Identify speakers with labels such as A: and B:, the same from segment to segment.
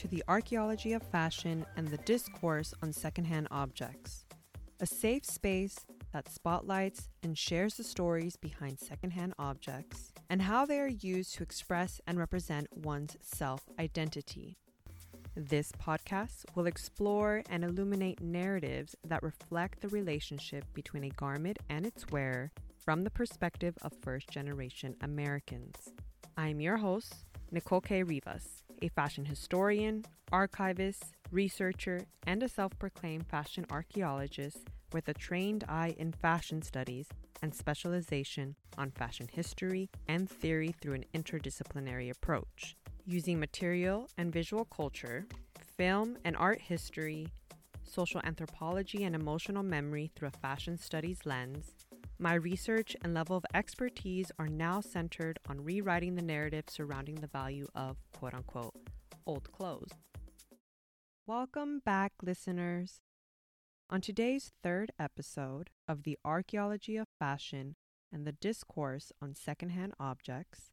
A: to the Archaeology of Fashion and the Discourse on Secondhand Objects, a safe space that spotlights and shares the stories behind secondhand objects and how they are used to express and represent one's self identity. This podcast will explore and illuminate narratives that reflect the relationship between a garment and its wearer from the perspective of first generation Americans. I'm your host, Nicole K. Rivas, a fashion historian, archivist, researcher, and a self proclaimed fashion archaeologist with a trained eye in fashion studies and specialization on fashion history and theory through an interdisciplinary approach. Using material and visual culture, film and art history, social anthropology, and emotional memory through a fashion studies lens, my research and level of expertise are now centered on rewriting the narrative surrounding the value of quote unquote old clothes. Welcome back, listeners. On today's third episode of the Archaeology of Fashion and the Discourse on Secondhand Objects,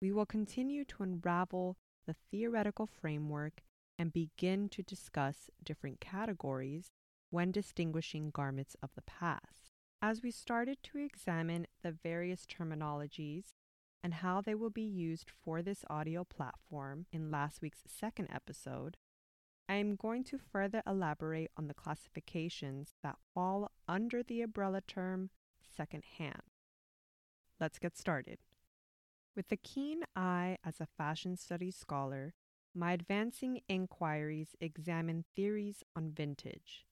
A: we will continue to unravel the theoretical framework and begin to discuss different categories when distinguishing garments of the past. As we started to examine the various terminologies and how they will be used for this audio platform in last week's second episode, I am going to further elaborate on the classifications that fall under the umbrella term secondhand. Let's get started. With a keen eye as a fashion studies scholar, my advancing inquiries examine theories on vintage.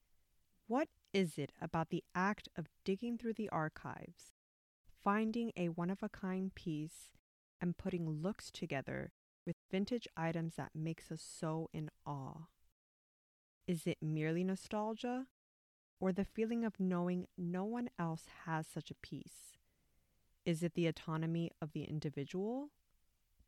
A: What is it about the act of digging through the archives, finding a one of a kind piece, and putting looks together with vintage items that makes us so in awe? Is it merely nostalgia, or the feeling of knowing no one else has such a piece? Is it the autonomy of the individual?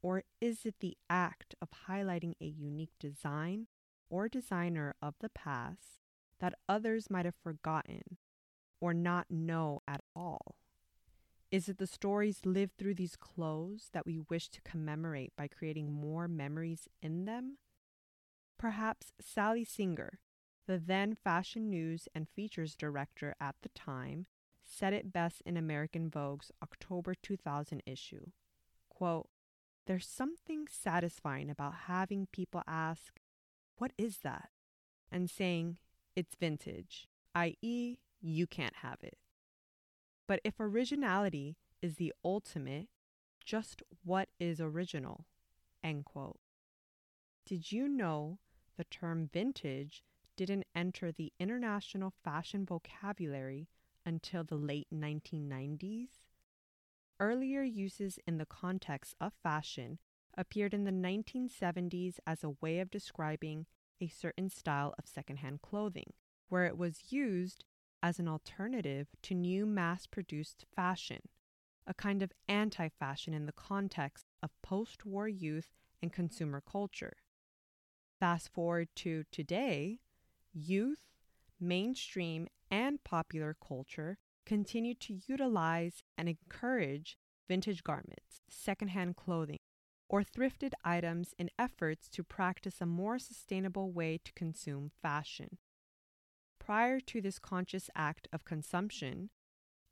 A: Or is it the act of highlighting a unique design or designer of the past that others might have forgotten or not know at all? Is it the stories lived through these clothes that we wish to commemorate by creating more memories in them? Perhaps Sally Singer, the then fashion news and features director at the time, said it best in American Vogue's October 2000 issue. Quote, There's something satisfying about having people ask, What is that? and saying, It's vintage, i.e., you can't have it. But if originality is the ultimate, just what is original? End quote. Did you know the term vintage didn't enter the international fashion vocabulary until the late 1990s? Earlier uses in the context of fashion appeared in the 1970s as a way of describing a certain style of secondhand clothing, where it was used as an alternative to new mass produced fashion, a kind of anti fashion in the context of post war youth and consumer culture. Fast forward to today, youth, mainstream, and popular culture continue to utilize and encourage vintage garments, secondhand clothing, or thrifted items in efforts to practice a more sustainable way to consume fashion. Prior to this conscious act of consumption,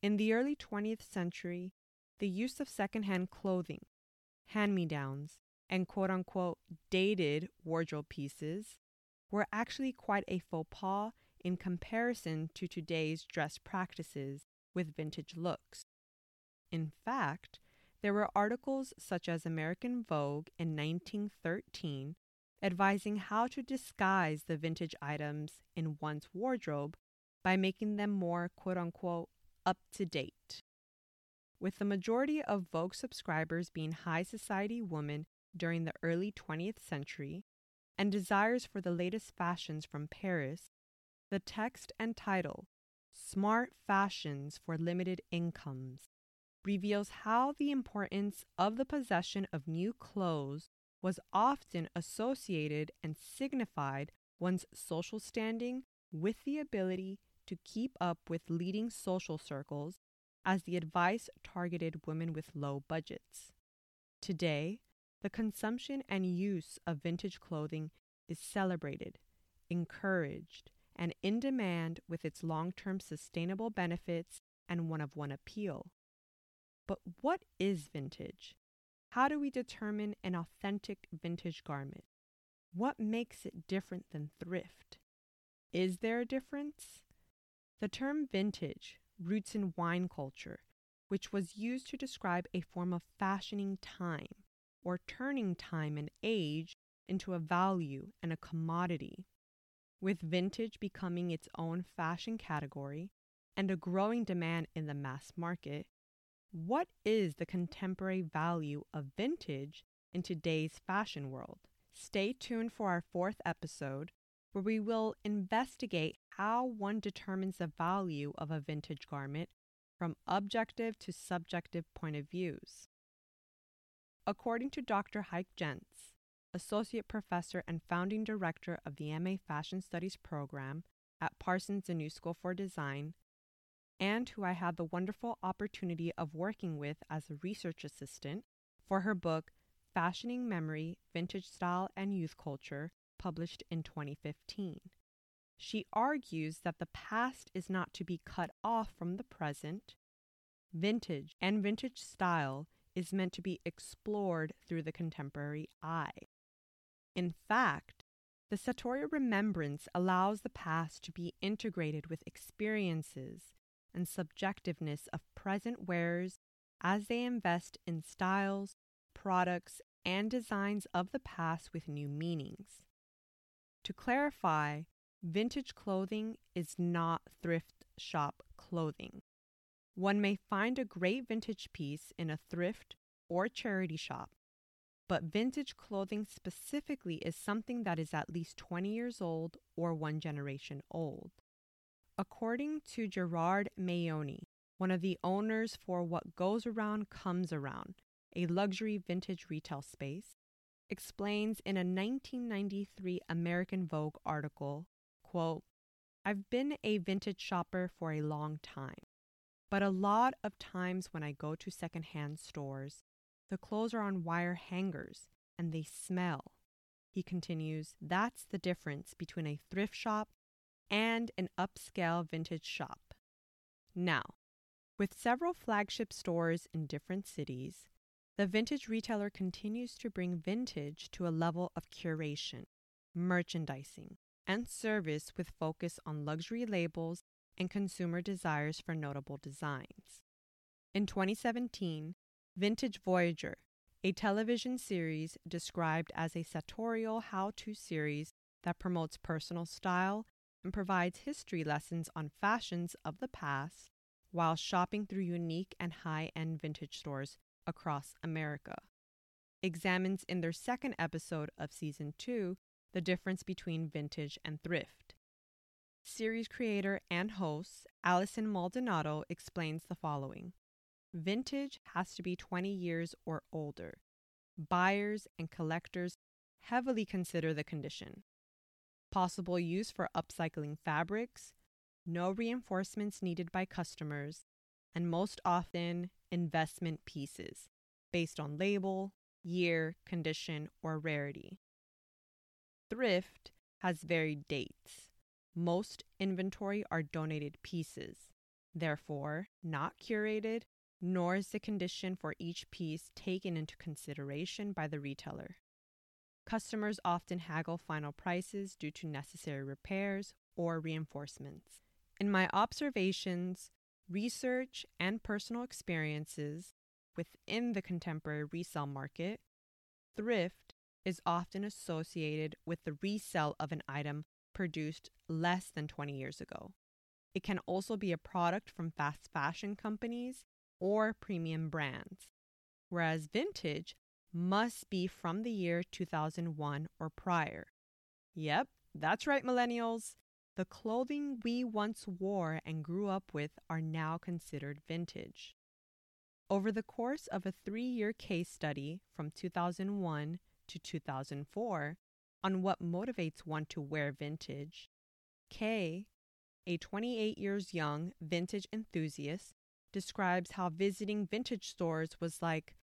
A: in the early 20th century, the use of secondhand clothing, hand me downs, and quote unquote dated wardrobe pieces were actually quite a faux pas in comparison to today's dress practices with vintage looks. In fact, there were articles such as American Vogue in 1913 advising how to disguise the vintage items in one's wardrobe by making them more quote unquote up to date. With the majority of Vogue subscribers being high society women during the early 20th century and desires for the latest fashions from Paris, the text and title, Smart Fashions for Limited Incomes, reveals how the importance of the possession of new clothes was often associated and signified one's social standing with the ability to keep up with leading social circles as the advice targeted women with low budgets. Today, the consumption and use of vintage clothing is celebrated, encouraged, and in demand with its long term sustainable benefits and one of one appeal. But what is vintage? How do we determine an authentic vintage garment? What makes it different than thrift? Is there a difference? The term vintage roots in wine culture, which was used to describe a form of fashioning time or turning time and age into a value and a commodity. With vintage becoming its own fashion category and a growing demand in the mass market, what is the contemporary value of vintage in today's fashion world? Stay tuned for our fourth episode, where we will investigate how one determines the value of a vintage garment from objective to subjective point of views. According to Dr. Heike Jenss, Associate Professor and Founding Director of the MA Fashion Studies program at Parsons the New School for Design, and who I had the wonderful opportunity of working with as a research assistant for her book Fashioning Memory Vintage Style and Youth Culture, published in 2015. She argues that the past is not to be cut off from the present. Vintage and vintage style is meant to be explored through the contemporary eye. In fact, the Sartorial remembrance allows the past to be integrated with experiences and subjectiveness of present wearers as they invest in styles, products, and designs of the past with new meanings. To clarify, vintage clothing is not thrift shop clothing. One may find a great vintage piece in a thrift or charity shop, but vintage clothing specifically is something that is at least 20 years old or one generation old. According to Gerard Maione, one of the owners for What Goes Around Comes Around, a luxury vintage retail space, explains in a 1993 American Vogue article, quote, I've been a vintage shopper for a long time, but a lot of times when I go to secondhand stores, the clothes are on wire hangers and they smell. He continues, that's the difference between a thrift shop and an upscale vintage shop. Now, with several flagship stores in different cities, the vintage retailer continues to bring vintage to a level of curation, merchandising, and service with focus on luxury labels and consumer desires for notable designs. In 2017, Vintage Voyager, a television series described as a sartorial how to series that promotes personal style and provides history lessons on fashions of the past while shopping through unique and high end vintage stores across America. Examines in their second episode of season 2 the difference between vintage and thrift. Series creator and host Allison Maldonado explains the following Vintage has to be 20 years or older. Buyers and collectors heavily consider the condition possible use for upcycling fabrics, no reinforcements needed by customers, and most often investment pieces based on label, year, condition, or rarity. Thrift has varied dates. Most inventory are donated pieces, therefore, not curated, nor is the condition for each piece taken into consideration by the retailer. Customers often haggle final prices due to necessary repairs or reinforcements. In my observations, research, and personal experiences within the contemporary resale market, thrift is often associated with the resale of an item produced less than 20 years ago. It can also be a product from fast fashion companies or premium brands, whereas vintage must be from the year 2001 or prior. Yep, that's right, millennials. The clothing we once wore and grew up with are now considered vintage. Over the course of a three year case study from 2001 to 2004 on what motivates one to wear vintage, Kay, a 28 years young vintage enthusiast, describes how visiting vintage stores was like,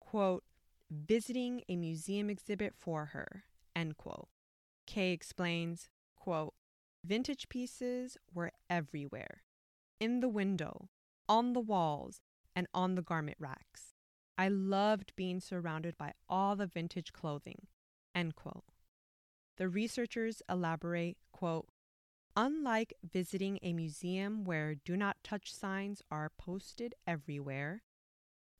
A: quote, visiting a museum exhibit for her, end quote. Kay explains, quote, vintage pieces were everywhere in the window, on the walls, and on the garment racks. I loved being surrounded by all the vintage clothing. End quote. The researchers elaborate, quote, Unlike visiting a museum where do not touch signs are posted everywhere,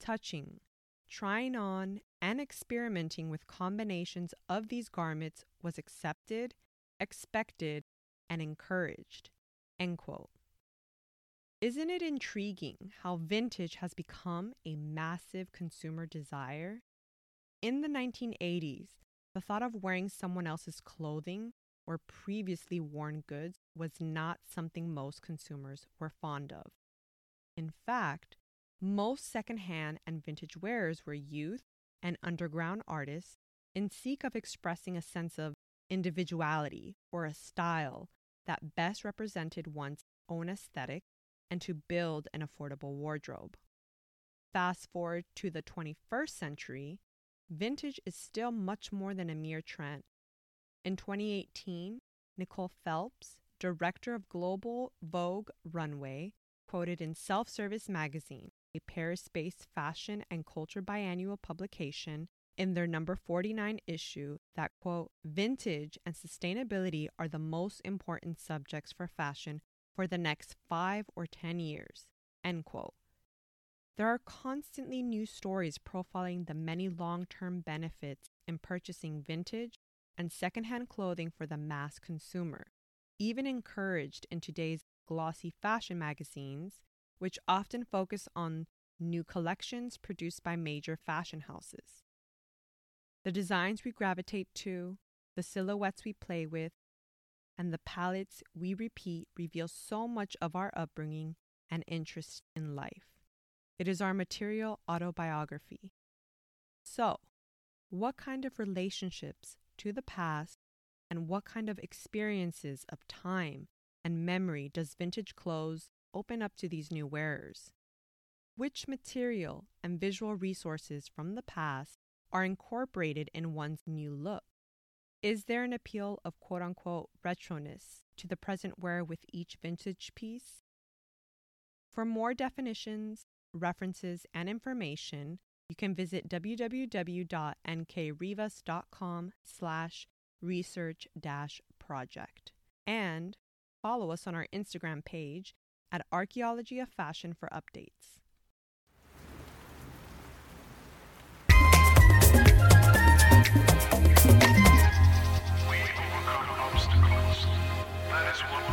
A: touching, trying on, and experimenting with combinations of these garments was accepted, expected, and encouraged. End quote. Isn't it intriguing how vintage has become a massive consumer desire? In the 1980s, the thought of wearing someone else's clothing or previously worn goods was not something most consumers were fond of. In fact, most secondhand and vintage wearers were youth and underground artists in seek of expressing a sense of individuality or a style that best represented one's own aesthetic and to build an affordable wardrobe. Fast forward to the 21st century, vintage is still much more than a mere trend. In 2018, Nicole Phelps, director of Global Vogue Runway, quoted in Self Service magazine, a Paris based fashion and culture biannual publication, in their number 49 issue that, quote, vintage and sustainability are the most important subjects for fashion for the next five or 10 years. End quote. There are constantly new stories profiling the many long term benefits in purchasing vintage and secondhand clothing for the mass consumer, even encouraged in today's glossy fashion magazines, which often focus on new collections produced by major fashion houses. The designs we gravitate to, the silhouettes we play with, and the palettes we repeat reveal so much of our upbringing and interest in life. It is our material autobiography. So, what kind of relationships to the past and what kind of experiences of time and memory does vintage clothes open up to these new wearers? Which material and visual resources from the past are incorporated in one's new look? Is there an appeal of quote unquote retroness to the present wear with each vintage piece? For more definitions, references, and information, you can visit www.nkrivas.com slash research project and follow us on our Instagram page at Archaeology of Fashion for updates.
B: That is what